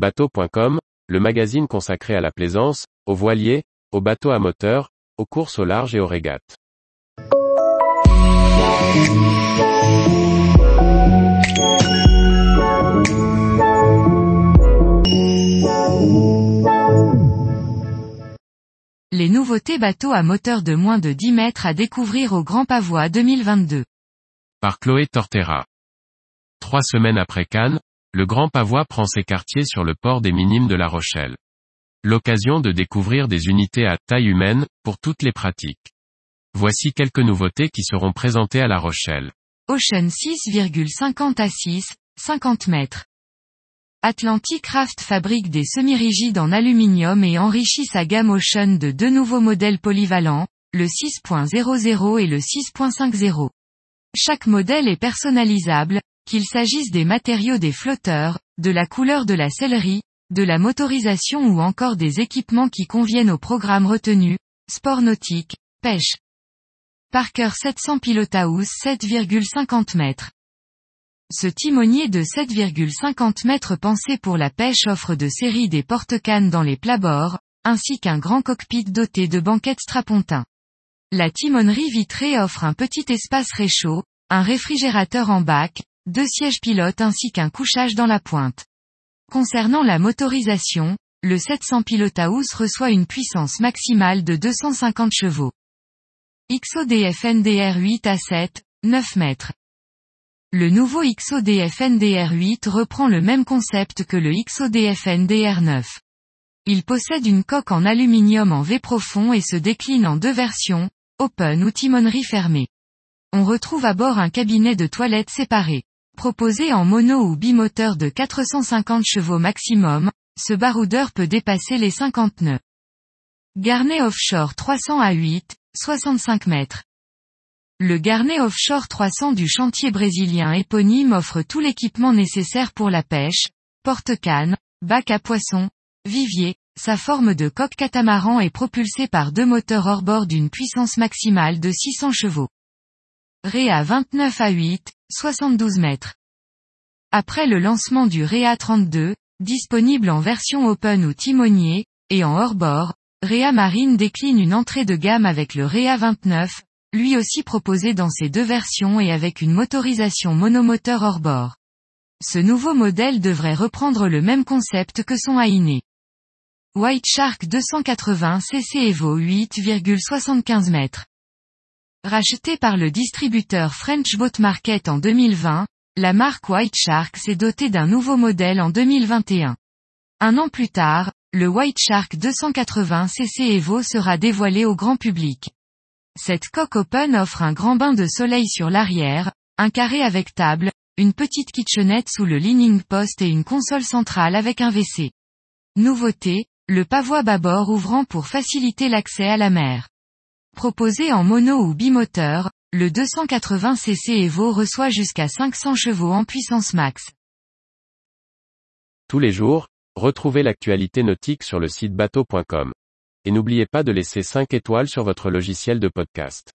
Bateau.com, le magazine consacré à la plaisance, aux voiliers, aux bateaux à moteur, aux courses au large et aux régates. Les nouveautés bateaux à moteur de moins de 10 mètres à découvrir au Grand Pavois 2022. Par Chloé Tortera. Trois semaines après Cannes, le Grand Pavois prend ses quartiers sur le port des Minimes de La Rochelle. L'occasion de découvrir des unités à taille humaine, pour toutes les pratiques. Voici quelques nouveautés qui seront présentées à La Rochelle. Ocean 6,50 à 6, 50 mètres. Atlantic Craft fabrique des semi-rigides en aluminium et enrichit sa gamme Ocean de deux nouveaux modèles polyvalents, le 6.00 et le 6.50. Chaque modèle est personnalisable, qu'il s'agisse des matériaux des flotteurs, de la couleur de la sellerie, de la motorisation ou encore des équipements qui conviennent au programme retenu, sport nautique, pêche. Parker 700 Pilotaus 7,50 mètres. Ce timonier de 7,50 mètres pensé pour la pêche offre de série des porte-cannes dans les plabords, ainsi qu'un grand cockpit doté de banquettes strapontins. La timonerie vitrée offre un petit espace réchaud, un réfrigérateur en bac, deux sièges pilotes ainsi qu'un couchage dans la pointe. Concernant la motorisation, le 700 Pilotaus reçoit une puissance maximale de 250 chevaux. XODF NDR 8 à 7, 9 mètres. Le nouveau XODF NDR8 reprend le même concept que le XODF NDR9. Il possède une coque en aluminium en V profond et se décline en deux versions, open ou timonerie fermée. On retrouve à bord un cabinet de toilettes séparé. Proposé en mono ou bimoteur de 450 chevaux maximum, ce baroudeur peut dépasser les 50 nœuds. Garnet Offshore 300 à 8, 65 mètres. Le Garnet Offshore 300 du chantier brésilien éponyme offre tout l'équipement nécessaire pour la pêche, porte-canne, bac à poissons, vivier, sa forme de coque catamaran est propulsée par deux moteurs hors-bord d'une puissance maximale de 600 chevaux. Réa 29 à 8, 72 mètres. Après le lancement du Réa 32, disponible en version open ou timonier, et en hors-bord, Réa Marine décline une entrée de gamme avec le Réa 29, lui aussi proposé dans ces deux versions et avec une motorisation monomoteur hors bord. Ce nouveau modèle devrait reprendre le même concept que son Ainé. White Shark 280 cc Evo 8,75 mètres. Racheté par le distributeur French Boat Market en 2020, la marque White Shark s'est dotée d'un nouveau modèle en 2021. Un an plus tard, le White Shark 280 cc Evo sera dévoilé au grand public. Cette coque open offre un grand bain de soleil sur l'arrière, un carré avec table, une petite kitchenette sous le leaning post et une console centrale avec un WC. Nouveauté, le pavois bâbord ouvrant pour faciliter l'accès à la mer. Proposé en mono ou bimoteur, le 280 cc Evo reçoit jusqu'à 500 chevaux en puissance max. Tous les jours, retrouvez l'actualité nautique sur le site bateau.com et n'oubliez pas de laisser 5 étoiles sur votre logiciel de podcast.